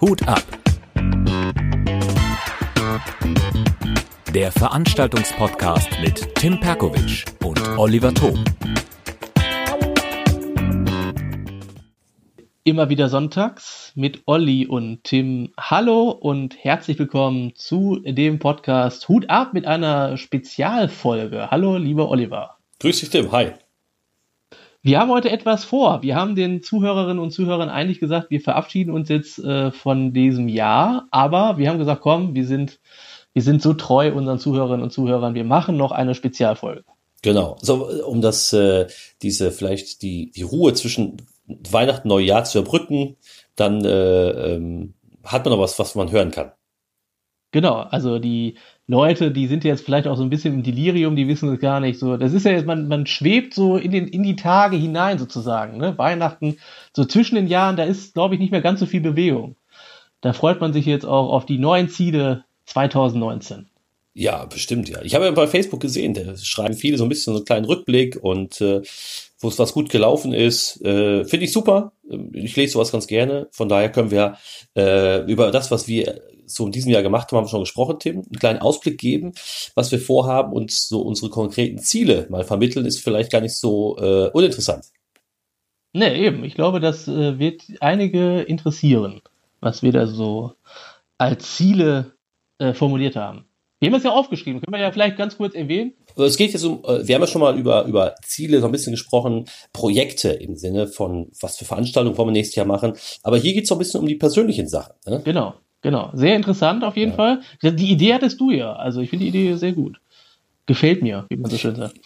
Hut ab. Der Veranstaltungspodcast mit Tim Perkovic und Oliver Thom. Immer wieder sonntags mit Olli und Tim. Hallo und herzlich willkommen zu dem Podcast Hut ab mit einer Spezialfolge. Hallo, lieber Oliver. Grüß dich, Tim. Hi. Wir haben heute etwas vor. Wir haben den Zuhörerinnen und Zuhörern eigentlich gesagt, wir verabschieden uns jetzt äh, von diesem Jahr, aber wir haben gesagt, komm, wir sind, wir sind so treu unseren Zuhörerinnen und Zuhörern, wir machen noch eine Spezialfolge. Genau, so um das, äh, diese vielleicht die, die Ruhe zwischen Weihnachten, Neujahr zu überbrücken, dann äh, ähm, hat man noch was, was man hören kann. Genau, also die Leute, die sind jetzt vielleicht auch so ein bisschen im Delirium, die wissen es gar nicht so. Das ist ja jetzt, man, man schwebt so in, den, in die Tage hinein sozusagen. Ne? Weihnachten, so zwischen den Jahren, da ist, glaube ich, nicht mehr ganz so viel Bewegung. Da freut man sich jetzt auch auf die neuen Ziele 2019. Ja, bestimmt, ja. Ich habe ja bei Facebook gesehen, da schreiben viele so ein bisschen so einen kleinen Rückblick und äh, wo es was gut gelaufen ist. Äh, Finde ich super. Ich lese sowas ganz gerne. Von daher können wir äh, über das, was wir so in diesem Jahr gemacht haben, haben wir schon gesprochen, Tim. Einen kleinen Ausblick geben, was wir vorhaben und so unsere konkreten Ziele mal vermitteln, ist vielleicht gar nicht so äh, uninteressant. Ne, eben. Ich glaube, das äh, wird einige interessieren, was wir da so als Ziele äh, formuliert haben. Wir haben es ja aufgeschrieben, können wir ja vielleicht ganz kurz erwähnen. Es geht jetzt um, äh, wir haben ja schon mal über, über Ziele so ein bisschen gesprochen, Projekte im Sinne von, was für Veranstaltungen wollen wir nächstes Jahr machen. Aber hier geht es so ein bisschen um die persönlichen Sachen. Ne? Genau. Genau, sehr interessant auf jeden ja. Fall. Die Idee hattest du ja. Also ich finde die Idee sehr gut. Gefällt mir, wie man so schön sagt.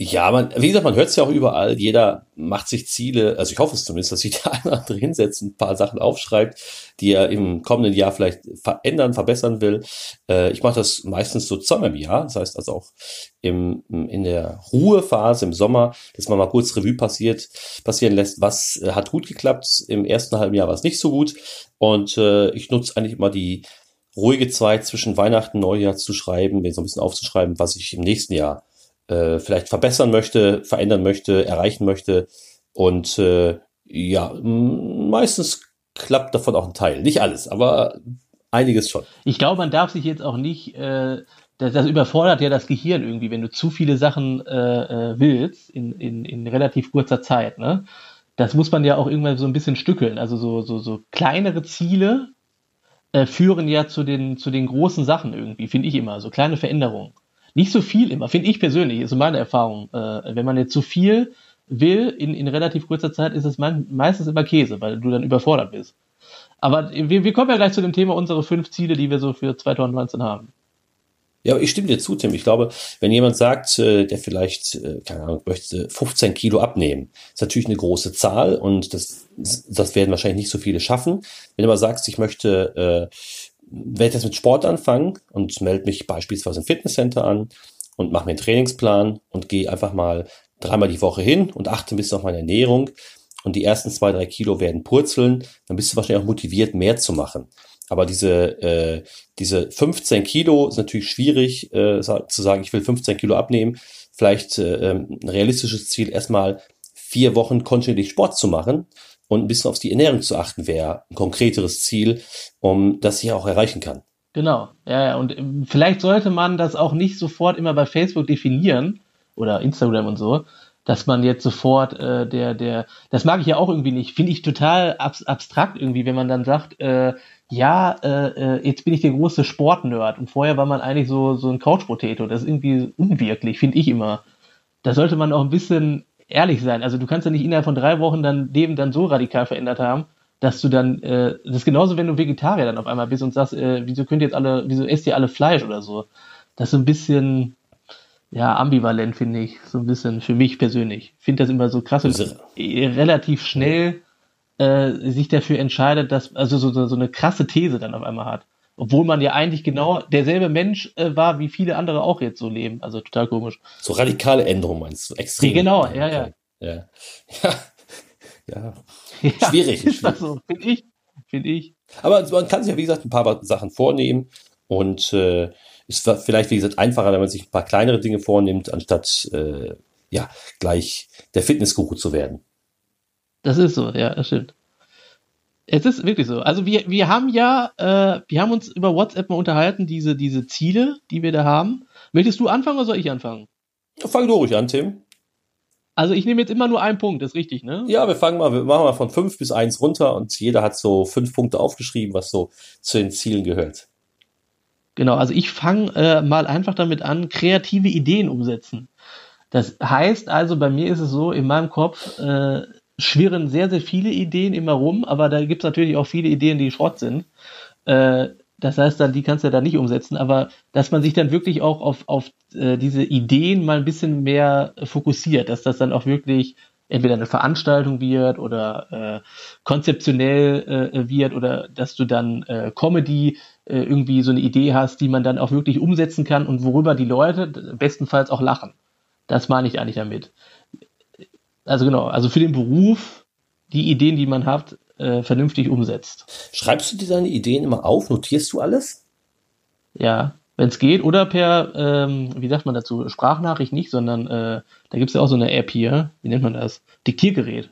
Ja, man, wie gesagt, man hört es ja auch überall. Jeder macht sich Ziele. Also ich hoffe es zumindest, dass sich der eine oder andere hinsetzt, ein paar Sachen aufschreibt, die er im kommenden Jahr vielleicht verändern, verbessern will. Äh, ich mache das meistens so zweimal im Jahr. Das heißt also auch im, in der Ruhephase im Sommer, dass man mal kurz Revue passiert, passieren lässt, was äh, hat gut geklappt. Im ersten halben Jahr war es nicht so gut. Und äh, ich nutze eigentlich immer die ruhige Zeit zwischen Weihnachten und Neujahr zu schreiben, mir so ein bisschen aufzuschreiben, was ich im nächsten Jahr äh, vielleicht verbessern möchte, verändern möchte, erreichen möchte. Und äh, ja, meistens klappt davon auch ein Teil. Nicht alles, aber einiges schon. Ich glaube, man darf sich jetzt auch nicht, äh, das, das überfordert ja das Gehirn irgendwie, wenn du zu viele Sachen äh, äh, willst in, in, in relativ kurzer Zeit. Ne? Das muss man ja auch irgendwann so ein bisschen stückeln. Also so, so, so kleinere Ziele äh, führen ja zu den, zu den großen Sachen irgendwie, finde ich immer. So kleine Veränderungen. Nicht so viel immer, finde ich persönlich, ist meine Erfahrung. Äh, wenn man jetzt zu viel will in, in relativ kurzer Zeit, ist es mein, meistens immer Käse, weil du dann überfordert bist. Aber wir, wir kommen ja gleich zu dem Thema unsere fünf Ziele, die wir so für 2019 haben. Ja, ich stimme dir zu, Tim. Ich glaube, wenn jemand sagt, äh, der vielleicht, äh, keine Ahnung, möchte 15 Kilo abnehmen, ist natürlich eine große Zahl und das, das werden wahrscheinlich nicht so viele schaffen. Wenn du aber sagst, ich möchte äh, werde ich jetzt mit Sport anfangen und melde mich beispielsweise im Fitnesscenter an und mache mir einen Trainingsplan und gehe einfach mal dreimal die Woche hin und achte ein bisschen auf meine Ernährung und die ersten zwei, drei Kilo werden purzeln, dann bist du wahrscheinlich auch motiviert, mehr zu machen. Aber diese, äh, diese 15 Kilo ist natürlich schwierig äh, zu sagen, ich will 15 Kilo abnehmen. Vielleicht äh, ähm, ein realistisches Ziel, erstmal vier Wochen kontinuierlich Sport zu machen und ein bisschen auf die Ernährung zu achten wäre ein konkreteres Ziel, um das ich auch erreichen kann. Genau, ja, ja, und ähm, vielleicht sollte man das auch nicht sofort immer bei Facebook definieren oder Instagram und so, dass man jetzt sofort äh, der, der, das mag ich ja auch irgendwie nicht, finde ich total abs abstrakt irgendwie, wenn man dann sagt, äh, ja, äh, äh jetzt bin ich der große Sportnerd und vorher war man eigentlich so, so ein Couch-Potato, das ist irgendwie unwirklich, finde ich immer. Da sollte man auch ein bisschen ehrlich sein. Also du kannst ja nicht innerhalb von drei Wochen dein Leben dann so radikal verändert haben, dass du dann, äh, das ist genauso, wenn du Vegetarier dann auf einmal bist und sagst, äh, wieso könnt ihr jetzt alle, wieso esst ihr alle Fleisch oder so? Das ist so ein bisschen, ja, ambivalent, finde ich. So ein bisschen für mich persönlich. Ich finde das immer so krass und relativ schnell äh, sich dafür entscheidet, dass, also so, so eine krasse These dann auf einmal hat. Obwohl man ja eigentlich genau derselbe Mensch äh, war, wie viele andere auch jetzt so leben. Also total komisch. So radikale Änderungen meinst du? Extrem. Genau, ja, ja. Ja. ja. ja. ja. Schwierig. Ist das so, finde ich. Finde ich. Aber man kann sich ja, wie gesagt, ein paar Sachen vornehmen und äh, ist vielleicht, wie gesagt, einfacher, wenn man sich ein paar kleinere Dinge vornimmt, anstatt äh, ja, gleich der Fitnessguru zu werden. Das ist so, ja, das stimmt. Es ist wirklich so. Also wir, wir haben ja, äh, wir haben uns über WhatsApp mal unterhalten, diese, diese Ziele, die wir da haben. Möchtest du anfangen oder soll ich anfangen? Fang du ruhig an, Tim. Also ich nehme jetzt immer nur einen Punkt, ist richtig, ne? Ja, wir fangen mal, wir machen mal von fünf bis eins runter und jeder hat so fünf Punkte aufgeschrieben, was so zu den Zielen gehört. Genau, also ich fange äh, mal einfach damit an, kreative Ideen umsetzen. Das heißt also, bei mir ist es so, in meinem Kopf äh, schwirren sehr, sehr viele Ideen immer rum, aber da gibt es natürlich auch viele Ideen, die Schrott sind. Äh, das heißt dann, die kannst du ja da nicht umsetzen, aber dass man sich dann wirklich auch auf, auf äh, diese Ideen mal ein bisschen mehr fokussiert, dass das dann auch wirklich entweder eine Veranstaltung wird oder äh, konzeptionell äh, wird oder dass du dann äh, Comedy äh, irgendwie so eine Idee hast, die man dann auch wirklich umsetzen kann und worüber die Leute bestenfalls auch lachen. Das meine ich eigentlich damit. Also genau, also für den Beruf die Ideen, die man hat, äh, vernünftig umsetzt. Schreibst du dir deine Ideen immer auf? Notierst du alles? Ja, wenn es geht. Oder per, ähm, wie sagt man dazu, Sprachnachricht nicht, sondern äh, da gibt es ja auch so eine App hier, wie nennt man das? Diktiergerät.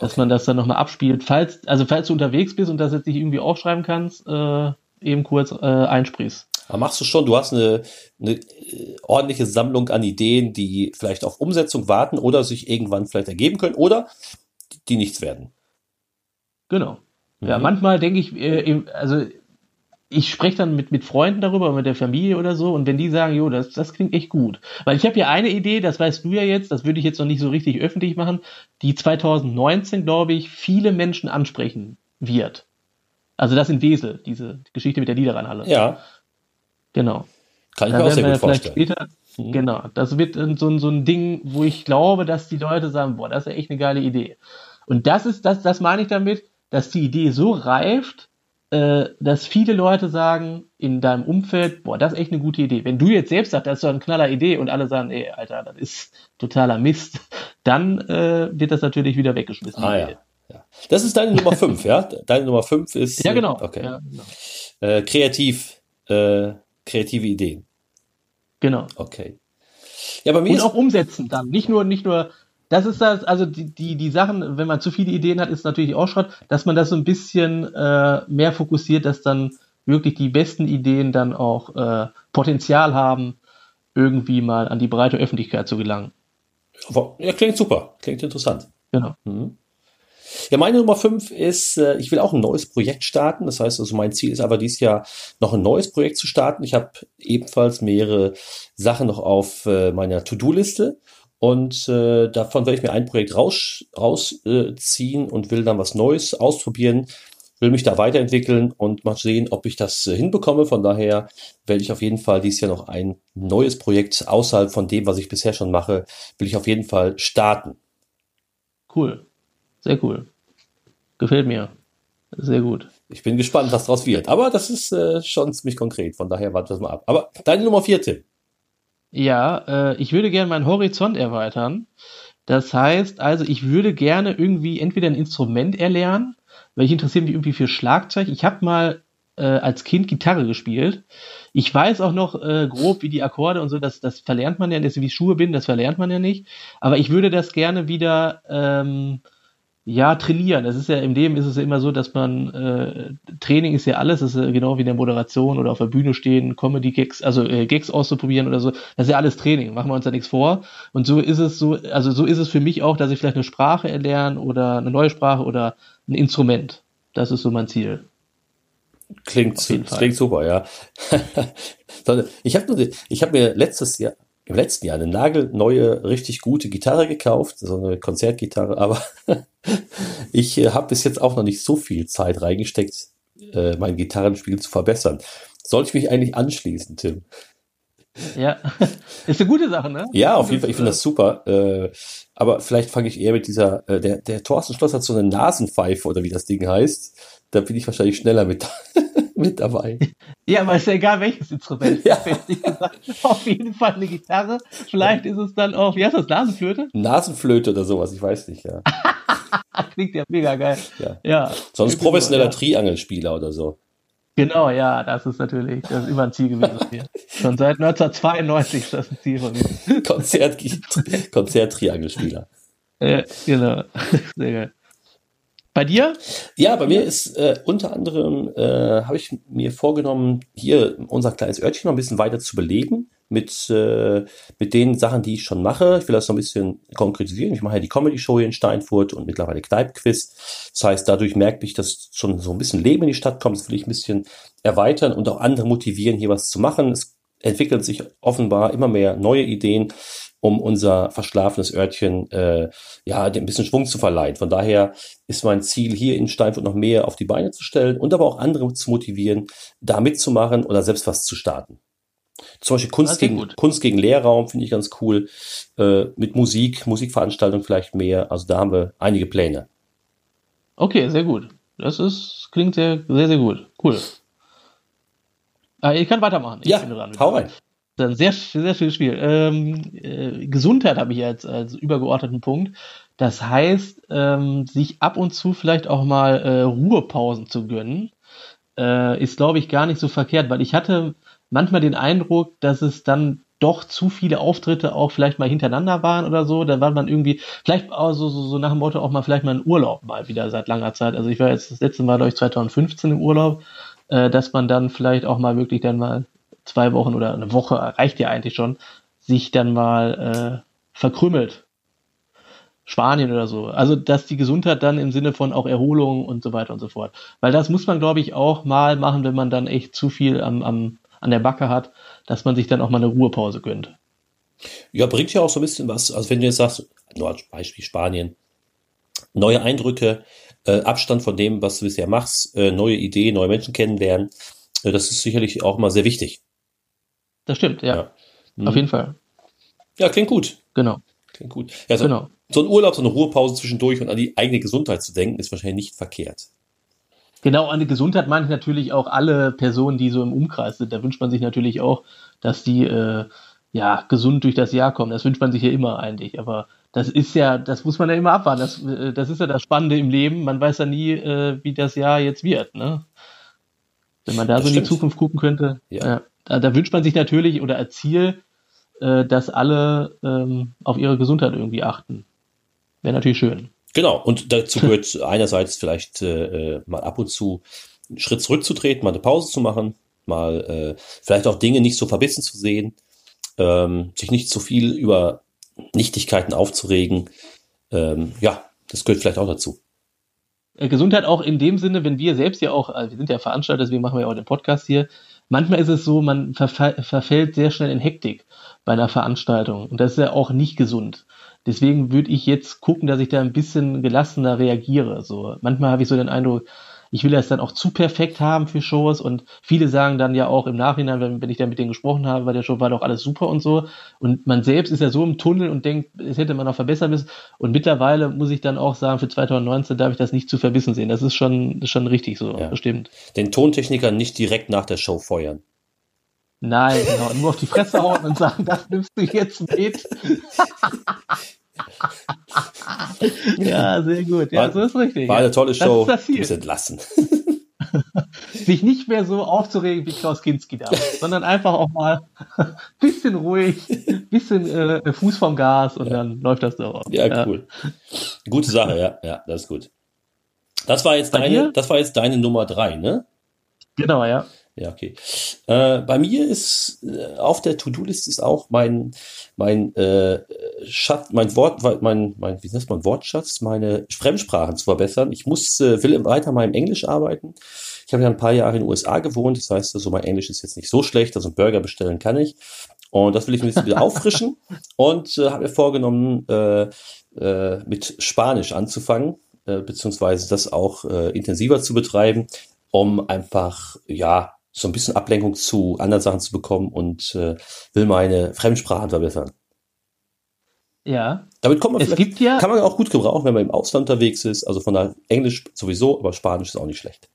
Dass okay. man das dann nochmal abspielt. Falls, also falls du unterwegs bist und das jetzt nicht irgendwie aufschreiben kannst, äh, eben kurz äh, einsprichst. Aber machst du schon, du hast eine, eine äh, ordentliche Sammlung an Ideen, die vielleicht auf Umsetzung warten oder sich irgendwann vielleicht ergeben können oder die nichts werden. Genau. Mhm. Ja, manchmal denke ich, äh, also ich spreche dann mit, mit Freunden darüber, mit der Familie oder so, und wenn die sagen, jo, das, das klingt echt gut. Weil ich habe ja eine Idee, das weißt du ja jetzt, das würde ich jetzt noch nicht so richtig öffentlich machen, die 2019, glaube ich, viele Menschen ansprechen wird. Also das in Wesel, diese Geschichte mit der Niederrheinhalle. Ja. Genau. Kann ich mir auch sehr gut vorstellen. Später, mhm. Genau, das wird so, so ein Ding, wo ich glaube, dass die Leute sagen, boah, das ist ja echt eine geile Idee. Und das ist, das, das meine ich damit, dass die Idee so reift, äh, dass viele Leute sagen in deinem Umfeld, boah, das ist echt eine gute Idee. Wenn du jetzt selbst sagst, das ist doch eine knaller Idee und alle sagen, ey, Alter, das ist totaler Mist, dann äh, wird das natürlich wieder weggeschmissen. Ah ja. ja. Das ist deine Nummer 5, ja? Deine Nummer 5 ist. Ja, genau. Okay. Ja, genau. Äh, kreativ, äh, kreative Ideen. Genau. Okay. Ja, bei mir und ist auch umsetzen dann. Nicht nur, nicht nur das ist das, also die, die, die Sachen, wenn man zu viele Ideen hat, ist natürlich auch Schrott, dass man das so ein bisschen äh, mehr fokussiert, dass dann wirklich die besten Ideen dann auch äh, Potenzial haben, irgendwie mal an die breite Öffentlichkeit zu gelangen. Ja, klingt super, klingt interessant. Genau. Mhm. Ja, meine Nummer 5 ist, äh, ich will auch ein neues Projekt starten. Das heißt also, mein Ziel ist aber dieses Jahr noch ein neues Projekt zu starten. Ich habe ebenfalls mehrere Sachen noch auf äh, meiner To-Do-Liste. Und äh, davon werde ich mir ein Projekt rausziehen raus, äh, und will dann was Neues ausprobieren, will mich da weiterentwickeln und mal sehen, ob ich das äh, hinbekomme. Von daher werde ich auf jeden Fall dieses Jahr noch ein neues Projekt außerhalb von dem, was ich bisher schon mache, will ich auf jeden Fall starten. Cool. Sehr cool. Gefällt mir. Sehr gut. Ich bin gespannt, was daraus wird. Aber das ist äh, schon ziemlich konkret. Von daher warten wir mal ab. Aber deine Nummer vier, Tim. Ja, äh, ich würde gerne meinen Horizont erweitern. Das heißt, also ich würde gerne irgendwie entweder ein Instrument erlernen, weil ich interessiere mich irgendwie für Schlagzeug. Ich habe mal äh, als Kind Gitarre gespielt. Ich weiß auch noch äh, grob, wie die Akkorde und so, das, das verlernt man ja, das wie ich Schuhe bin, das verlernt man ja nicht. Aber ich würde das gerne wieder ähm, ja, trainieren. Das ist ja im Leben ist es ja immer so, dass man äh, Training ist ja alles, das ist ja genau wie in der Moderation oder auf der Bühne stehen, Comedy-Gags, also äh, Gags auszuprobieren oder so. Das ist ja alles Training, machen wir uns da nichts vor. Und so ist es so, also so ist es für mich auch, dass ich vielleicht eine Sprache erlerne oder eine neue Sprache oder ein Instrument. Das ist so mein Ziel. Klingt, klingt super, ja. ich habe hab mir letztes Jahr, im letzten Jahr eine nagelneue, richtig gute Gitarre gekauft, so eine Konzertgitarre, aber ich äh, habe bis jetzt auch noch nicht so viel Zeit reingesteckt, äh, mein Gitarrenspiel zu verbessern. Sollte ich mich eigentlich anschließen, Tim? Ja, ist eine gute Sache, ne? Ja, auf jeden Fall, ich finde das super. Äh, aber vielleicht fange ich eher mit dieser, äh, der, der Thorsten Schloss hat so eine Nasenpfeife oder wie das Ding heißt. Da bin ich wahrscheinlich schneller mit, mit dabei. Ja, aber ist ja egal welches Instrument. Ja. Auf jeden Fall eine Gitarre. Vielleicht ist es dann auch, wie heißt das, Nasenflöte? Nasenflöte oder sowas, ich weiß nicht, ja. Klingt ja mega geil. Ja. ja. Sonst professioneller ja. Triangelspieler oder so. Genau, ja, das ist natürlich, das ist immer ein Ziel gewesen hier. Schon seit 1992 ist das ein Ziel von mir. Konzert, Konzert-Triangelspieler. Ja, genau. Sehr geil. Bei dir? Ja, bei mir ist äh, unter anderem, äh, habe ich mir vorgenommen, hier unser kleines Örtchen noch ein bisschen weiter zu beleben mit, äh, mit den Sachen, die ich schon mache. Ich will das noch ein bisschen konkretisieren. Ich mache ja die Comedy-Show hier in Steinfurt und mittlerweile Kneipp-Quiz. Das heißt, dadurch merke ich, dass schon so ein bisschen Leben in die Stadt kommt. Das will ich ein bisschen erweitern und auch andere motivieren, hier was zu machen. Es entwickeln sich offenbar immer mehr neue Ideen, um unser verschlafenes Örtchen äh, ja ein bisschen Schwung zu verleihen. Von daher ist mein Ziel, hier in Steinfurt noch mehr auf die Beine zu stellen und aber auch andere zu motivieren, da mitzumachen oder selbst was zu starten. Zum Beispiel Kunst, gegen, Kunst gegen Lehrraum finde ich ganz cool. Äh, mit Musik, Musikveranstaltung vielleicht mehr. Also da haben wir einige Pläne. Okay, sehr gut. Das ist, klingt sehr, sehr, sehr gut. Cool. Ah, ich kann weitermachen. Ich ja, hau rein. Dann sehr, sehr viel Spiel. Ähm, äh, Gesundheit habe ich jetzt als übergeordneten Punkt. Das heißt, ähm, sich ab und zu vielleicht auch mal äh, Ruhepausen zu gönnen, äh, ist, glaube ich, gar nicht so verkehrt, weil ich hatte manchmal den Eindruck, dass es dann doch zu viele Auftritte auch vielleicht mal hintereinander waren oder so. Da war man irgendwie, vielleicht auch so, so, so nach dem Motto auch mal vielleicht mal in Urlaub mal wieder seit langer Zeit. Also ich war jetzt das letzte Mal, glaube ich, 2015 im Urlaub, äh, dass man dann vielleicht auch mal wirklich dann mal zwei Wochen oder eine Woche, reicht ja eigentlich schon, sich dann mal äh, verkrümmelt. Spanien oder so. Also, dass die Gesundheit dann im Sinne von auch Erholung und so weiter und so fort. Weil das muss man, glaube ich, auch mal machen, wenn man dann echt zu viel am, am, an der Backe hat, dass man sich dann auch mal eine Ruhepause gönnt. Ja, bringt ja auch so ein bisschen was. Also wenn du jetzt sagst, nur als Beispiel Spanien, neue Eindrücke, äh, Abstand von dem, was du bisher machst, äh, neue Ideen, neue Menschen kennenlernen, äh, das ist sicherlich auch mal sehr wichtig. Das stimmt, ja. ja. Mhm. Auf jeden Fall. Ja, klingt gut. Genau. Klingt gut. Ja, so, genau. so ein Urlaub, so eine Ruhepause zwischendurch und an die eigene Gesundheit zu denken, ist wahrscheinlich nicht verkehrt. Genau, an die Gesundheit meine ich natürlich auch alle Personen, die so im Umkreis sind. Da wünscht man sich natürlich auch, dass die äh, ja gesund durch das Jahr kommen. Das wünscht man sich ja immer eigentlich. Aber das ist ja, das muss man ja immer abwarten. Das, äh, das ist ja das Spannende im Leben. Man weiß ja nie, äh, wie das Jahr jetzt wird. Ne? Wenn man da das so stimmt. in die Zukunft gucken könnte. Ja. ja da, da, wünscht man sich natürlich oder Ziel, äh, dass alle ähm, auf ihre Gesundheit irgendwie achten. Wäre natürlich schön. Genau, und dazu gehört einerseits vielleicht äh, äh, mal ab und zu einen Schritt zurückzutreten, mal eine Pause zu machen, mal äh, vielleicht auch Dinge nicht so verbissen zu sehen, ähm, sich nicht zu viel über Nichtigkeiten aufzuregen. Ähm, ja, das gehört vielleicht auch dazu. Äh, Gesundheit auch in dem Sinne, wenn wir selbst ja auch, also wir sind ja Veranstalter, deswegen machen wir ja auch den Podcast hier, manchmal ist es so, man verfällt sehr schnell in Hektik bei einer Veranstaltung. Und das ist ja auch nicht gesund. Deswegen würde ich jetzt gucken, dass ich da ein bisschen gelassener reagiere. So, manchmal habe ich so den Eindruck, ich will das dann auch zu perfekt haben für Shows und viele sagen dann ja auch im Nachhinein, wenn, wenn ich dann mit denen gesprochen habe, bei der Show war doch alles super und so und man selbst ist ja so im Tunnel und denkt, es hätte man noch verbessern müssen und mittlerweile muss ich dann auch sagen, für 2019 darf ich das nicht zu verbissen sehen. Das ist schon, schon richtig so, ja. bestimmt. Den Tontechniker nicht direkt nach der Show feuern. Nein, genau, nur auf die Fresse hauen und sagen, das nimmst du jetzt mit. ja, sehr gut. Ja, war, so ist richtig. War eine tolle Show. Das ist das Ziel. Du bist entlassen. Sich nicht mehr so aufzuregen wie Klaus Kinski da, sondern einfach auch mal ein bisschen ruhig, ein bisschen äh, Fuß vom Gas und ja. dann läuft das doch. Ja, ja, cool. Gute Sache, ja, ja, das ist gut. Das war jetzt deine, das war jetzt deine Nummer drei, ne? Genau, ja. Ja, okay. Äh, bei mir ist äh, auf der To-Do-List ist auch mein mein äh, Schatz, mein Wort, mein mein wie nennt man Wortschatz, meine Fremdsprachen zu verbessern. Ich muss äh, will weiter mal im Englisch arbeiten. Ich habe ja ein paar Jahre in den USA gewohnt, das heißt, also mein Englisch ist jetzt nicht so schlecht, also einen Burger bestellen kann ich. Und das will ich ein bisschen wieder auffrischen und äh, habe mir vorgenommen, äh, äh, mit Spanisch anzufangen, äh, beziehungsweise das auch äh, intensiver zu betreiben, um einfach ja so ein bisschen Ablenkung zu anderen Sachen zu bekommen und äh, will meine Fremdsprachen verbessern. Ja. Damit kommt man es gibt ja kann man auch gut gebrauchen, wenn man im Ausland unterwegs ist. Also von der Englisch sowieso, aber Spanisch ist auch nicht schlecht.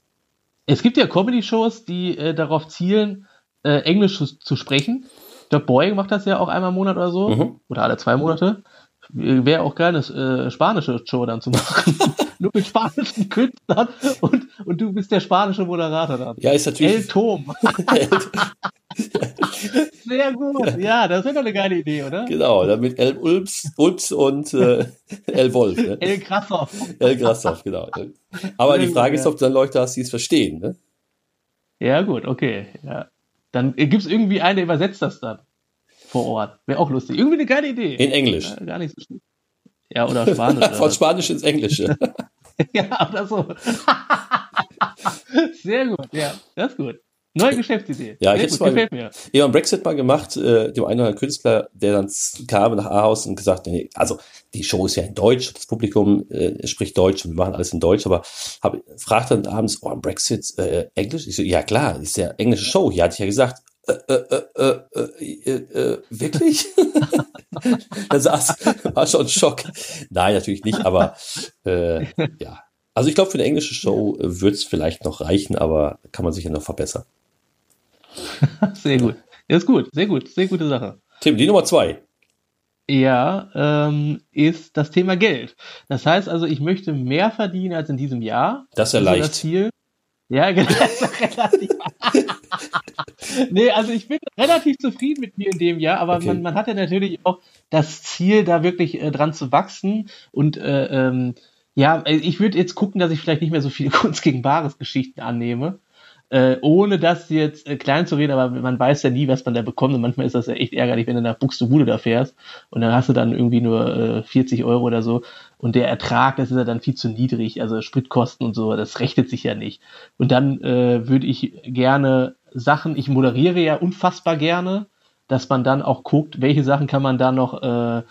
Es gibt ja Comedy-Shows, die äh, darauf zielen, äh, Englisch zu, zu sprechen. Ich glaube, Boeing macht das ja auch einmal im Monat oder so. Mhm. Oder alle zwei Monate. Wäre auch geil, eine äh, spanische Show dann zu machen. Nur mit spanischen Künstlern und, und du bist der spanische Moderator dann. Ja, ist natürlich. El Tom. Sehr gut. Ja, das wäre doch eine geile Idee, oder? Genau, damit El Ulps, Ulps und äh, El Wolf. Ne? El Krassoff. El Grassoff, genau. Aber die Frage ist, ob du dann Leute hast, die es verstehen. Ne? Ja, gut, okay. Ja. Dann gibt es irgendwie einen, der übersetzt das dann vor Ort. Wäre auch lustig. Irgendwie eine geile Idee. In Englisch. Ja, gar nicht so schlimm. Ja, oder Spanisch. Von Spanisch ins Englische. ja, oder so. Sehr gut, ja, das ist gut. Neue Geschäftsidee. Ja, ich Sehr hätte gut, mal, gefällt mir. ich habe Brexit mal gemacht, äh, dem einen oder anderen Künstler, der dann kam nach Ahaus und gesagt, nee, also die Show ist ja in Deutsch, das Publikum äh, spricht Deutsch und wir machen alles in Deutsch, aber hab, fragt dann abends, oh, Brexit, äh, Englisch? Ich so, ja klar, ist ja englische Show, hier hatte ich ja gesagt, äh, äh, äh, äh, äh, äh, wirklich? da saß, war schon ein Schock. Nein, natürlich nicht, aber ja. Also ich glaube, für eine englische Show wird es vielleicht noch reichen, aber kann man sicher noch verbessern. Sehr gut. Ja, ist gut, sehr gut, sehr gute Sache. Tim, die Nummer zwei. Ja, ähm, ist das Thema Geld. Das heißt also, ich möchte mehr verdienen als in diesem Jahr. Das ist ja so leicht. das Ziel. Ja, genau. das ist relativ. nee, also ich bin relativ zufrieden mit mir in dem Jahr, aber Okay. man, man hat ja natürlich auch das Ziel, da wirklich äh, dran zu wachsen. Und äh, ähm, ja, ich würde jetzt gucken, dass ich vielleicht nicht mehr so viele Kunst gegen Bares Geschichten annehme. Äh, ohne das jetzt äh, klein zu reden, aber man weiß ja nie, was man da bekommt. Und manchmal ist das ja echt ärgerlich, wenn du nach Buxtehude da fährst und dann hast du dann irgendwie nur äh, 40 Euro oder so und der Ertrag, das ist ja dann viel zu niedrig, also Spritkosten und so, das rechnet sich ja nicht. Und dann äh, würde ich gerne Sachen, ich moderiere ja unfassbar gerne, dass man dann auch guckt, welche Sachen kann man da noch äh,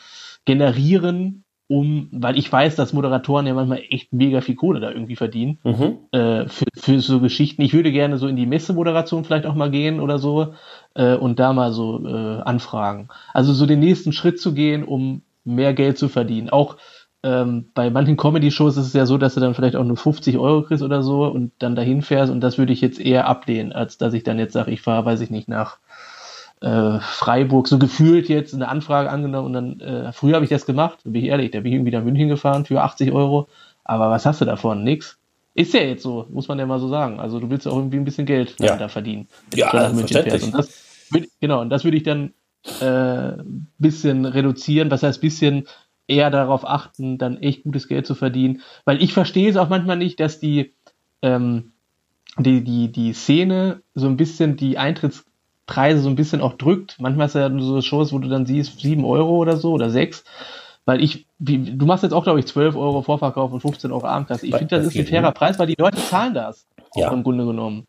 generieren, um, weil ich weiß, dass Moderatoren ja manchmal echt mega viel Kohle da irgendwie verdienen Mhm. äh, für, für so Geschichten. Ich würde gerne so in die Messemoderation vielleicht auch mal gehen oder so äh, und da mal so äh, anfragen. Also so den nächsten Schritt zu gehen, um mehr Geld zu verdienen. Auch ähm, bei manchen Comedy-Shows ist es ja so, dass du dann vielleicht auch nur 50 Euro kriegst oder so und dann dahin fährst und das würde ich jetzt eher ablehnen, als dass ich dann jetzt sage, ich fahre, weiß ich nicht, nach äh, Freiburg, so gefühlt jetzt eine Anfrage angenommen und dann, äh, früher habe ich das gemacht, bin ich ehrlich, da bin ich irgendwie nach München gefahren für 80 Euro, aber was hast du davon? Nix. Ist ja jetzt so, muss man ja mal so sagen. Also du willst auch irgendwie ein bisschen Geld Ja. da verdienen. Ja, wenn du nach München verständlich. fährst. Und das genau, und das würde ich dann äh, bisschen reduzieren, was heißt bisschen eher darauf achten, dann echt gutes Geld zu verdienen. Weil ich verstehe es auch manchmal nicht, dass die, ähm, die, die, die Szene so ein bisschen die Eintrittspreise so ein bisschen auch drückt. Manchmal ist ja so Shows, wo du dann siehst, sieben Euro oder so oder sechs. Weil ich, wie, du machst jetzt auch, glaube ich, 12 Euro Vorverkauf und 15 Euro Abendkasse. Ich finde, das bei ist ein fairer Preis, weil die Leute zahlen das. Ja. Auch im Grunde genommen.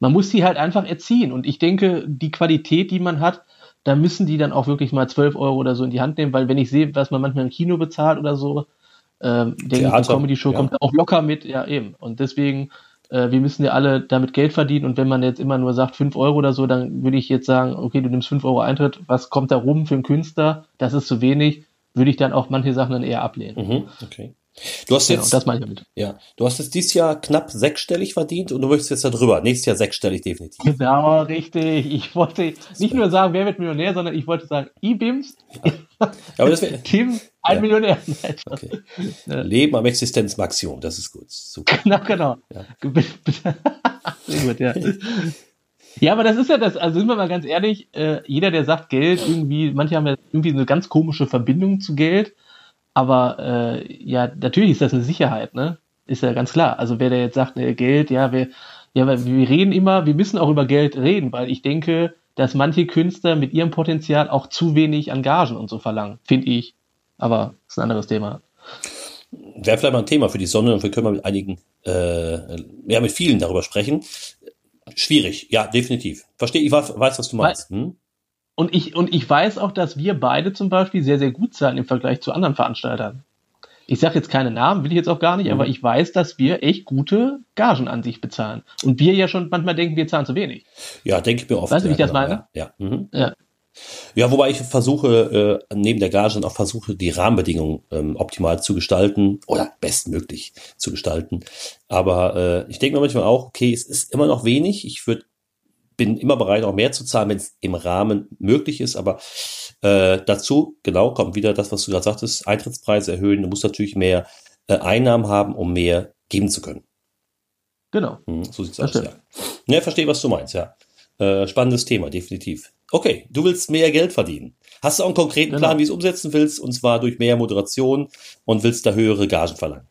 Man muss die halt einfach erziehen. Und ich denke, die Qualität, die man hat, da müssen die dann auch wirklich mal 12 Euro oder so in die Hand nehmen, weil wenn ich sehe, was man manchmal im Kino bezahlt oder so, ähm, denke ich, Theater, Comedy-Show ja. kommt auch locker mit, ja eben. Und deswegen, äh, wir müssen ja alle damit Geld verdienen und wenn man jetzt immer nur sagt 5 Euro oder so, dann würde ich jetzt sagen, okay, du nimmst 5 Euro Eintritt, was kommt da rum für einen Künstler? Das ist zu wenig, würde ich dann auch manche Sachen dann eher ablehnen. Mhm. Okay. Du hast Genau, jetzt, das meine ich damit. ja, du hast jetzt dieses Jahr knapp sechsechsstellig verdient und du möchtest jetzt da drüber. Nächstes Jahr sechsstellig definitiv. Genau, richtig. Ich wollte nicht nur sagen, wer wird Millionär, sondern ich wollte sagen, IBIMS, Ja, aber das Tim, ein Ja. Millionär. Okay. Ja. Leben am Existenzmaximum, das ist gut. Super. Genau, genau. Ja. Sehr gut, ja. Ja, aber das ist ja das, also sind wir mal ganz ehrlich, äh, jeder, der sagt Geld, irgendwie, manche haben ja irgendwie eine ganz komische Verbindung zu Geld, aber äh, ja, natürlich ist das eine Sicherheit, ne? Ist ja ganz klar. Also wer der jetzt sagt, äh, Geld, ja, wir, ja, wir reden immer, wir müssen auch über Geld reden, weil ich denke, dass manche Künstler mit ihrem Potenzial auch zu wenig an Gagen und so verlangen, finde ich. Aber ist ein anderes Thema. Wäre vielleicht mal ein Thema für die Sonne und wir können mal mit einigen, äh, ja, mit vielen darüber sprechen. Schwierig, ja, definitiv. Verstehe, ich weiß, weiß was du meinst. Hm? Und ich, und ich weiß auch, dass wir beide zum Beispiel sehr, sehr gut zahlen im Vergleich zu anderen Veranstaltern. Ich sage jetzt keine Namen, will ich jetzt auch gar nicht, Mhm. aber ich weiß, dass wir echt gute Gagen an sich bezahlen. Und wir ja schon manchmal denken, wir zahlen zu wenig. Ja, denke ich mir oft. Weißt du, wie ich das genau, meine? Ja, ja. Mhm. Ja. Ja, wobei ich versuche, äh, neben der Gage auch versuche, die Rahmenbedingungen ähm, optimal zu gestalten oder bestmöglich zu gestalten. Aber äh, ich denke mir manchmal auch, okay, es ist immer noch wenig. Ich würd, bin immer bereit, auch mehr zu zahlen, wenn es im Rahmen möglich ist. Aber äh, dazu, genau, kommt wieder das, was du gerade sagtest, Eintrittspreise erhöhen. Du musst natürlich mehr äh, Einnahmen haben, um mehr geben zu können. Genau. Hm, so sieht's Das aus, ja. Ja, verstehe, was du meinst, ja. Äh, spannendes Thema, definitiv. Okay, du willst mehr Geld verdienen. Hast du auch einen konkreten Genau. Plan, wie du es umsetzen willst, und zwar durch mehr Moderation und willst da höhere Gagen verlangen?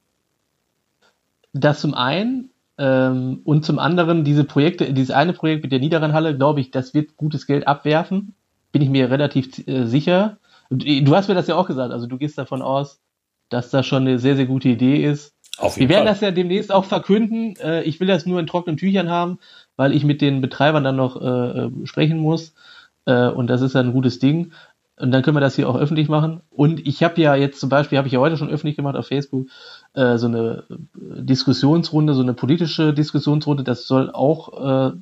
Das zum einen ähm, und zum anderen diese Projekte, dieses eine Projekt mit der Niederrheinhalle, glaube ich, das wird gutes Geld abwerfen. Bin ich mir relativ äh, sicher. Äh, Du hast mir das ja auch gesagt, also du gehst davon aus, dass das schon eine sehr, sehr gute Idee ist. Auf Wir werden das ja demnächst auch verkünden. Äh, ich will das nur in trockenen Tüchern haben, weil ich mit den Betreibern dann noch äh, äh, sprechen muss. Äh, und das ist ja ein gutes Ding. Und dann können wir das hier auch öffentlich machen. Und ich habe ja jetzt zum Beispiel, habe ich ja heute schon öffentlich gemacht auf Facebook, äh, so eine äh, Diskussionsrunde, so eine politische Diskussionsrunde. Das soll auch, äh,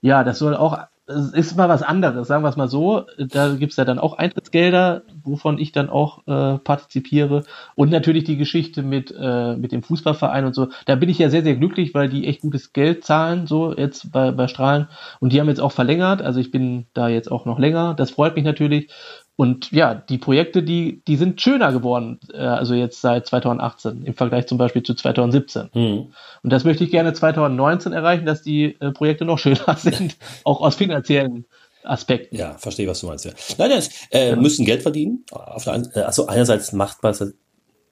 ja, das soll auch, es ist mal was anderes, sagen wir es mal so. Da gibt's ja dann auch Eintrittsgelder, wovon ich dann auch äh, partizipiere. Und natürlich die Geschichte mit, äh, mit dem Fußballverein und so. Da bin ich ja sehr, sehr glücklich, weil die echt gutes Geld zahlen, so jetzt bei, bei Strahlen. Und die haben jetzt auch verlängert. Also ich bin da jetzt auch noch länger. Das freut mich natürlich. Und ja, die Projekte, die, die sind schöner geworden, äh, also jetzt seit 2018 im Vergleich zum Beispiel zu 2017. Hm. Und das möchte ich gerne 2019 erreichen, dass die äh, Projekte noch schöner sind, auch aus finanziellen Aspekten. Ja, verstehe, was du meinst. Ja. Nein, nein, äh, müssen Geld verdienen. Auf der, äh, also einerseits macht man es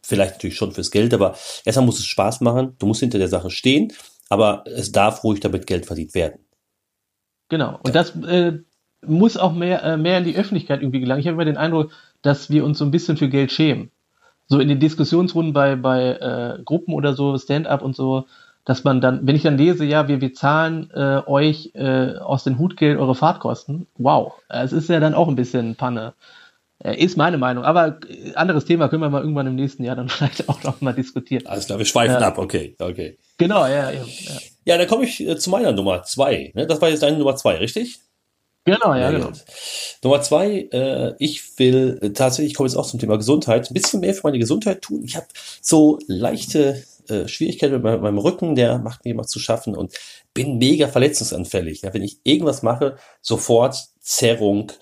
vielleicht natürlich schon fürs Geld, aber erstmal muss es Spaß machen. Du musst hinter der Sache stehen, aber es darf ruhig damit Geld verdient werden. Genau. Und das äh, muss auch mehr, äh, mehr in die Öffentlichkeit irgendwie gelangen. Ich habe immer den Eindruck, dass wir uns so ein bisschen für Geld schämen. So in den Diskussionsrunden bei, bei äh, Gruppen oder so, Stand-up und so, dass man dann, wenn ich dann lese, ja, wir, wir zahlen äh, euch äh, aus dem Hutgeld eure Fahrtkosten, wow, es ist ja dann auch ein bisschen Panne. Äh, ist meine Meinung. Aber äh, anderes Thema können wir mal irgendwann im nächsten Jahr dann vielleicht auch noch mal diskutieren. Alles klar, wir schweifen ab. Okay, okay. Genau, ja, ja. ja. Ja, dann komme ich äh, zu meiner Nummer zwei. Ne? Das war jetzt deine Nummer zwei, richtig? Genau, ja, genau. Nummer zwei, äh, ich will äh, tatsächlich, ich komme jetzt auch zum Thema Gesundheit, ein bisschen mehr für meine Gesundheit tun. Ich habe so leichte äh, Schwierigkeiten mit meinem, meinem Rücken, der macht mir immer zu schaffen und bin mega verletzungsanfällig. Ja, wenn ich irgendwas mache, sofort Zerrung,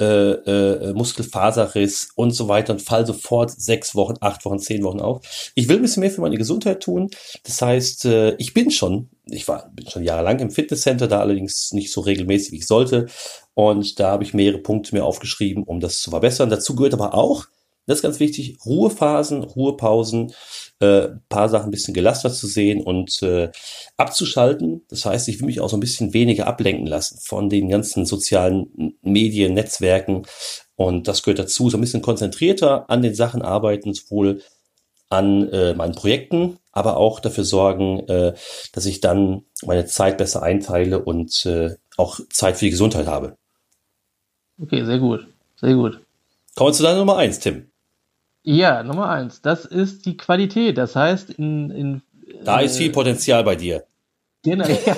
äh, äh, Muskelfaserriss und so weiter und fall sofort sechs Wochen, acht Wochen, zehn Wochen auf. Ich will ein bisschen mehr für meine Gesundheit tun. Das heißt, äh, ich bin schon, ich war bin schon jahrelang im Fitnesscenter, da allerdings nicht so regelmäßig, wie ich sollte. Und da habe ich mehrere Punkte mir aufgeschrieben, um das zu verbessern. Dazu gehört aber auch, das ist ganz wichtig, Ruhephasen, Ruhepausen, äh, paar Sachen ein bisschen gelassener zu sehen und äh, abzuschalten. Das heißt, ich will mich auch so ein bisschen weniger ablenken lassen von den ganzen sozialen Medien, Netzwerken. Und das gehört dazu, so ein bisschen konzentrierter an den Sachen arbeiten, sowohl an äh, meinen Projekten, aber auch dafür sorgen, äh, dass ich dann meine Zeit besser einteile und äh, auch Zeit für die Gesundheit habe. Okay, sehr gut. Sehr gut. Kommen wir zu deiner Nummer eins, Tim. Ja, Nummer eins. Das ist die Qualität. Das heißt, in, in Da äh, ist viel Potenzial bei dir. Genau, ja,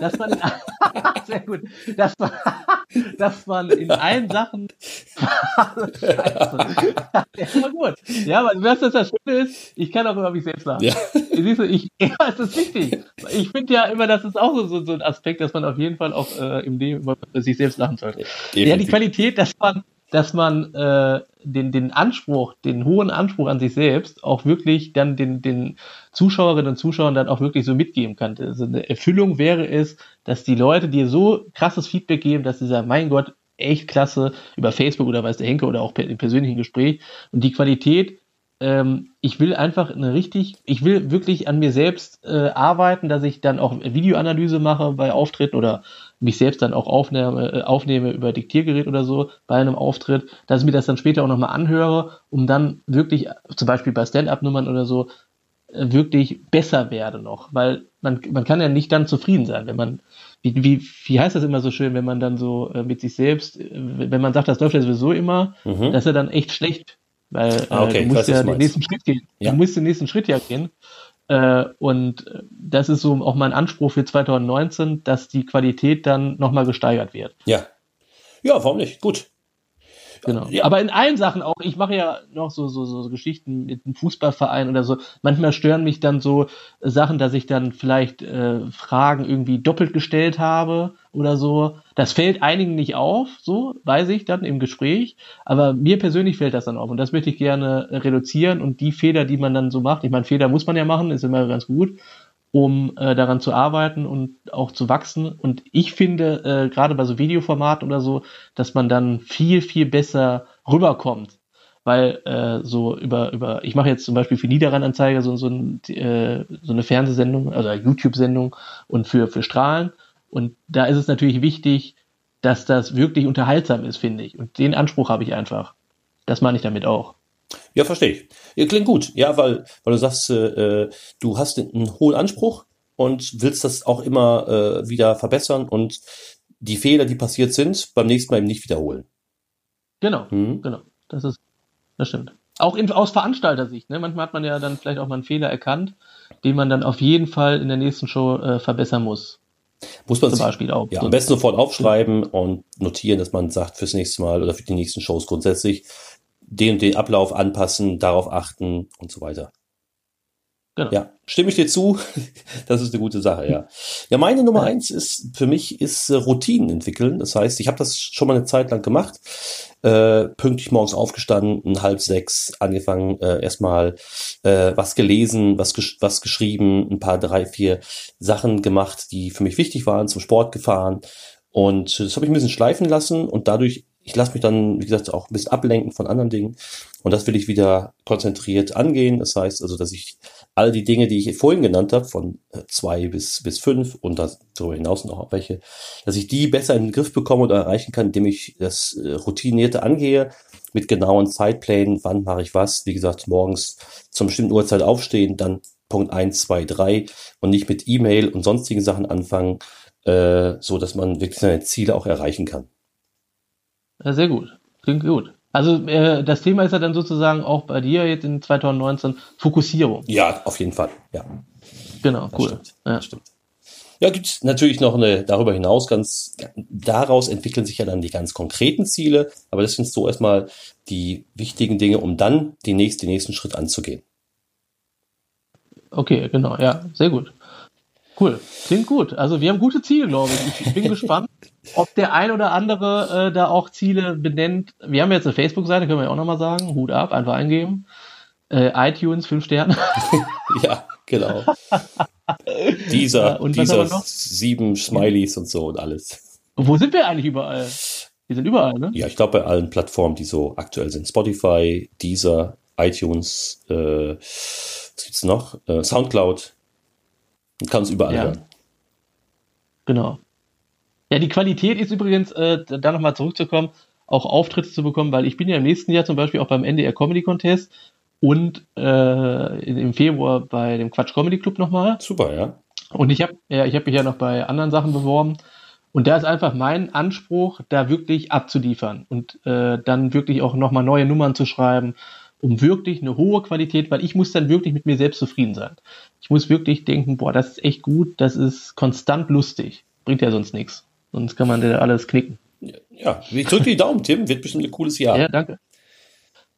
dass man in, sehr gut, dass man, dass man in allen Sachen Scheiße. ja, war gut. Ja, aber was das, das Schöne ist, ich kann auch über mich selbst lachen. Ja. Siehst du, ich, ja, es ist wichtig. Ich finde ja immer, das ist auch so, so, ein Aspekt, dass man auf jeden Fall auch äh, im Leben über sich selbst lachen sollte. Ja, die Definitiv. Qualität, dass man, dass man äh, den, den Anspruch, den hohen Anspruch an sich selbst auch wirklich dann den, den Zuschauerinnen und Zuschauern dann auch wirklich so mitgeben kann. Also eine Erfüllung wäre es, dass die Leute dir so krasses Feedback geben, dass sie sagen, mein Gott, echt klasse, über Facebook oder weiß der Henke oder auch per, im persönlichen Gespräch. Und die Qualität, ähm, ich will einfach eine richtig, ich will wirklich an mir selbst äh, arbeiten, dass ich dann auch Videoanalyse mache bei Auftritten oder mich selbst dann auch aufnehme, äh, aufnehme über Diktiergerät oder so bei einem Auftritt, dass ich mir das dann später auch nochmal anhöre, um dann wirklich, zum Beispiel bei Stand-Up-Nummern oder so, äh, wirklich besser werde noch. Weil man, man kann ja nicht dann zufrieden sein, wenn man, wie, wie, wie heißt das immer so schön, wenn man dann so äh, mit sich selbst, wenn man sagt, das läuft ja sowieso immer, Mhm. das ist ja dann echt schlecht. Weil äh, Ah, okay, du musst ja den nächsten Schritt gehen. Ja. Du musst den nächsten Schritt ja gehen. Äh, und äh, das ist so auch mein Anspruch für 2019, dass die Qualität dann nochmal gesteigert wird. Ja. Ja, warum nicht? Gut. Genau. Ja. Aber in allen Sachen auch, ich mache ja noch so, so, so Geschichten mit einem Fußballverein oder so. Manchmal stören mich dann so Sachen, dass ich dann vielleicht äh, Fragen irgendwie doppelt gestellt habe oder so. Das fällt einigen nicht auf, so weiß ich dann im Gespräch. Aber mir persönlich fällt das dann auf und das möchte ich gerne reduzieren und die Fehler, die man dann so macht, ich meine, Fehler muss man ja machen, ist immer ganz gut. Um äh, daran zu arbeiten und auch zu wachsen. Und ich finde, äh, gerade bei so Videoformaten oder so, dass man dann viel, viel besser rüberkommt. Weil äh, so über, über, ich mache jetzt zum Beispiel für Niederrheinanzeiger so, so, ein, äh, so eine Fernsehsendung, also YouTube-Sendung und für, für Strahlen. Und da ist es natürlich wichtig, dass das wirklich unterhaltsam ist, finde ich. Und den Anspruch habe ich einfach. Das meine ich damit auch. Ja, verstehe ich. Ja, klingt gut. Ja, weil, weil du sagst, äh, du hast einen hohen Anspruch und willst das auch immer äh, wieder verbessern und die Fehler, die passiert sind, beim nächsten Mal eben nicht wiederholen. Genau, mhm. genau. Das ist, das stimmt. Auch in, aus Veranstalter-Sicht. Ne? Manchmal hat man ja dann vielleicht auch mal einen Fehler erkannt, den man dann auf jeden Fall in der nächsten Show äh, verbessern muss. Muss man zum Beispiel auch. Ja, am besten sofort aufschreiben und notieren, dass man sagt fürs nächste Mal oder für die nächsten Shows grundsätzlich den und den Ablauf anpassen, darauf achten und so weiter. Genau. Ja, stimme ich dir zu. Das ist eine gute Sache, ja. Ja, meine Nummer ja. eins ist für mich ist äh, Routinen entwickeln. Das heißt, ich habe das schon mal eine Zeit lang gemacht. Äh, pünktlich morgens aufgestanden, halb sechs, angefangen, äh, erstmal äh, was gelesen, was, gesch was geschrieben, ein paar, drei, vier Sachen gemacht, die für mich wichtig waren, zum Sport gefahren. Und das habe ich ein bisschen schleifen lassen und dadurch ich lasse mich dann, wie gesagt, auch ein bisschen ablenken von anderen Dingen. Und das will ich wieder konzentriert angehen. Das heißt also, dass ich all die Dinge, die ich vorhin genannt habe, von äh, zwei bis, bis fünf und darüber hinaus noch welche, dass ich die besser in den Griff bekomme oder erreichen kann, indem ich das äh, routinierte angehe, mit genauen Zeitplänen, wann mache ich was. Wie gesagt, morgens zur bestimmten Uhrzeit aufstehen, dann Punkt eins, zwei, drei und nicht mit E-Mail und sonstigen Sachen anfangen, äh, so dass man wirklich seine Ziele auch erreichen kann. Ja, sehr gut. Klingt gut. Also äh, das Thema ist ja dann sozusagen auch bei dir jetzt in 2019 Fokussierung. Ja, auf jeden Fall. Ja. Genau, das cool. Stimmt. Ja. stimmt. Ja, gibt es natürlich noch eine, darüber hinaus ganz, daraus entwickeln sich ja dann die ganz konkreten Ziele, aber das sind so erstmal die wichtigen Dinge, um dann die nächste, den nächsten Schritt anzugehen. Okay, genau, ja, sehr gut. Cool, klingt gut. Also wir haben gute Ziele, glaube ich. Ich bin gespannt, ob der ein oder andere äh, da auch Ziele benennt. Wir haben jetzt eine Facebook-Seite, können wir ja auch nochmal sagen. Hut ab, einfach eingeben. Äh, iTunes, fünf Sterne. ja, genau. dieser, ja, dieser sieben Smileys und so und alles. Wo sind wir eigentlich überall? Wir sind überall, ne? Ja, ich glaube bei allen Plattformen, die so aktuell sind. Spotify, Deezer, iTunes, äh, was gibt's noch? Äh, Soundcloud. Man kann es überall ja. hören. Genau. Ja, die Qualität ist übrigens, äh, da nochmal zurückzukommen, auch Auftritte zu bekommen, weil ich bin ja im nächsten Jahr zum Beispiel auch beim NDR Comedy Contest und äh, im Februar bei dem Quatsch Comedy Club nochmal. Super, ja. Und ich habe ja, ich habe mich ja noch bei anderen Sachen beworben. Und da ist einfach mein Anspruch, da wirklich abzuliefern und äh, dann wirklich auch nochmal neue Nummern zu schreiben um wirklich eine hohe Qualität, weil ich muss dann wirklich mit mir selbst zufrieden sein. Ich muss wirklich denken, boah, das ist echt gut, das ist konstant lustig. Bringt ja sonst nichts. Sonst kann man ja alles knicken. Ja, ich drücke die Daumen, Tim. Wird bestimmt ein cooles Jahr. Ja, danke.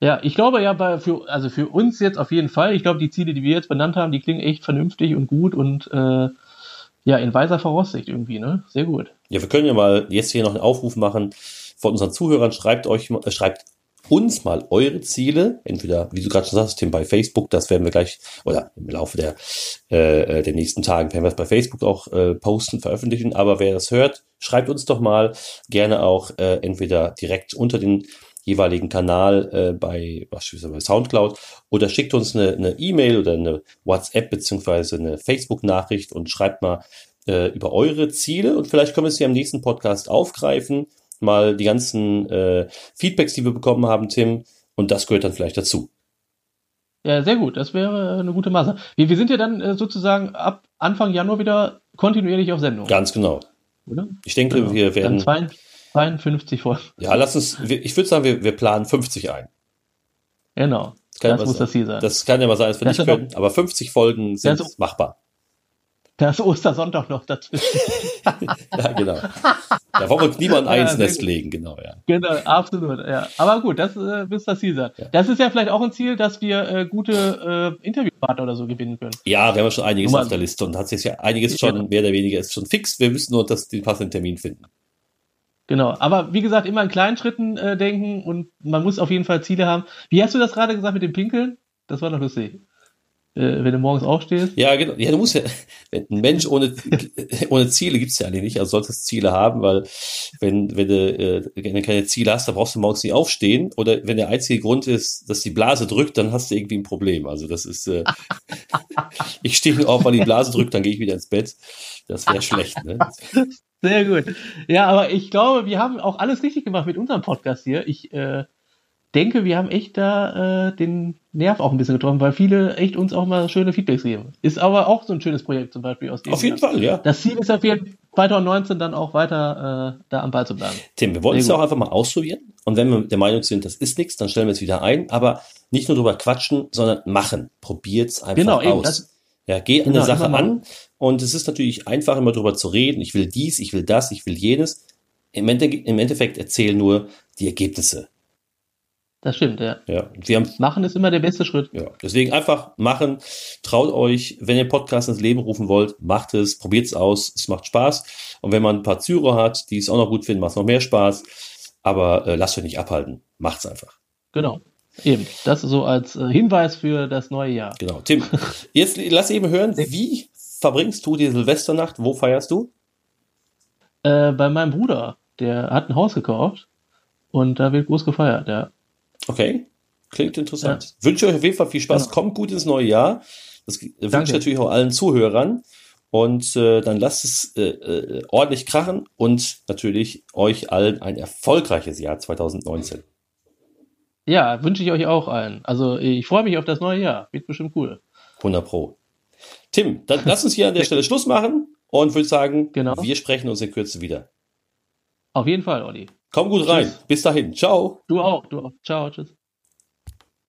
Ja, ich glaube ja, bei, für, also für uns jetzt auf jeden Fall. Ich glaube, die Ziele, die wir jetzt benannt haben, die klingen echt vernünftig und gut und äh, ja, in weiser Voraussicht irgendwie, ne? Sehr gut. Ja, wir können ja mal jetzt hier noch einen Aufruf machen von unseren Zuhörern. Schreibt euch, äh, schreibt uns mal eure Ziele, entweder, wie du gerade schon sagst, Tim, bei Facebook, das werden wir gleich, oder im Laufe der, äh, der nächsten Tagen werden wir es bei Facebook auch äh, posten, veröffentlichen, aber wer das hört, schreibt uns doch mal gerne auch äh, entweder direkt unter den jeweiligen Kanal äh, bei, beispielsweise bei Soundcloud oder schickt uns eine E-Mail e oder eine WhatsApp beziehungsweise eine Facebook-Nachricht und schreibt mal äh, über eure Ziele und vielleicht können wir sie am nächsten Podcast aufgreifen mal die ganzen äh, Feedbacks, die wir bekommen haben, Tim, und das gehört dann vielleicht dazu. Ja, sehr gut. Das wäre eine gute Maßnahme. Wir, wir sind ja dann äh, sozusagen ab Anfang Januar wieder kontinuierlich auf Sendung. Ganz genau. Oder? Ich denke, genau. wir werden. Dann 52 Folgen. Ja, lass uns, ich würde sagen, wir, wir planen 50 ein. Genau. Das, das muss sein. das Ziel sein. Das kann ja mal sein, dass wir das nicht können, aber 50 Folgen sind machbar. Da ist Ostersonntag noch dazwischen. ja, genau. Da wollen wir uns niemand ja, eins Nest legen, genau, ja. Genau, absolut, ja. Aber gut, das äh, ist das Ziel sein. Ja. Das ist ja vielleicht auch ein Ziel, dass wir äh, gute äh, Interviewpartner oder so gewinnen können. Ja, wir haben schon einiges Nummer auf der Liste und hat sich ja einiges schon ja. mehr oder weniger ist schon fix. Wir müssen nur das, den passenden Termin finden. Genau, aber wie gesagt, immer in kleinen Schritten äh, denken und man muss auf jeden Fall Ziele haben. Wie hast du das gerade gesagt mit dem Pinkeln? Das war doch lustig. Äh, wenn du morgens aufstehst. Ja, genau. Ja, du musst ja, ein Mensch ohne, ohne Ziele gibt's ja eigentlich nicht. Also solltest Ziele haben, weil wenn, wenn du äh, keine Ziele hast, dann brauchst du morgens nicht aufstehen. Oder wenn der einzige Grund ist, dass die Blase drückt, dann hast du irgendwie ein Problem. Also das ist, äh, ich stehe auf, weil die Blase drückt, dann gehe ich wieder ins Bett. Das wäre schlecht, ne? Sehr gut. Ja, aber ich glaube, wir haben auch alles richtig gemacht mit unserem Podcast hier. Ich äh, denke, wir haben echt da äh, den Nerv auch ein bisschen getroffen, weil viele echt uns auch mal schöne Feedbacks geben. Ist aber auch so ein schönes Projekt zum Beispiel aus dem Auf jeden Jahr. Fall, ja. Das Ziel ist auf jeden Fall 2019 dann auch weiter äh, da am Ball zu bleiben. Tim, wir wollen es ja auch einfach mal ausprobieren. Und wenn wir der Meinung sind, das ist nichts, dann stellen wir es wieder ein. Aber nicht nur drüber quatschen, sondern machen. Probiert's einfach genau, eben, aus. Das, ja, geh an genau, der Sache an. Und es ist natürlich einfach, immer drüber zu reden. Ich will dies, ich will das, ich will jenes. Im Endeffekt, im Endeffekt erzähl nur die Ergebnisse. Das stimmt, ja. ja. Wir haben, machen ist immer der beste Schritt. Ja, deswegen einfach machen. Traut euch, wenn ihr Podcast ins Leben rufen wollt, macht es, probiert es aus. Es macht Spaß. Und wenn man ein paar Zyrer hat, die es auch noch gut finden, macht es noch mehr Spaß. Aber äh, lasst euch nicht abhalten. Macht's einfach. Genau. Eben. Das so als äh, Hinweis für das neue Jahr. Genau. Tim, jetzt lass eben hören, wie verbringst du die Silvesternacht? Wo feierst du? Äh, bei meinem Bruder. Der hat ein Haus gekauft und da wird groß gefeiert, ja. Okay, klingt interessant. Ja. Wünsche euch auf jeden Fall viel Spaß. Genau. Kommt gut ins neue Jahr. Das wünsche ich natürlich auch allen Zuhörern. Und äh, dann lasst es äh, äh, ordentlich krachen und natürlich euch allen ein erfolgreiches Jahr 2019. Ja, wünsche ich euch auch allen. Also ich freue mich auf das neue Jahr. Wird bestimmt cool. 100 Pro. Tim, dann lass uns hier an der Stelle Schluss machen und würde sagen, genau. wir sprechen uns in Kürze wieder. Auf jeden Fall, Olli. Komm gut rein. Bis dahin. Ciao. Du auch. Du auch. Ciao. Tschüss.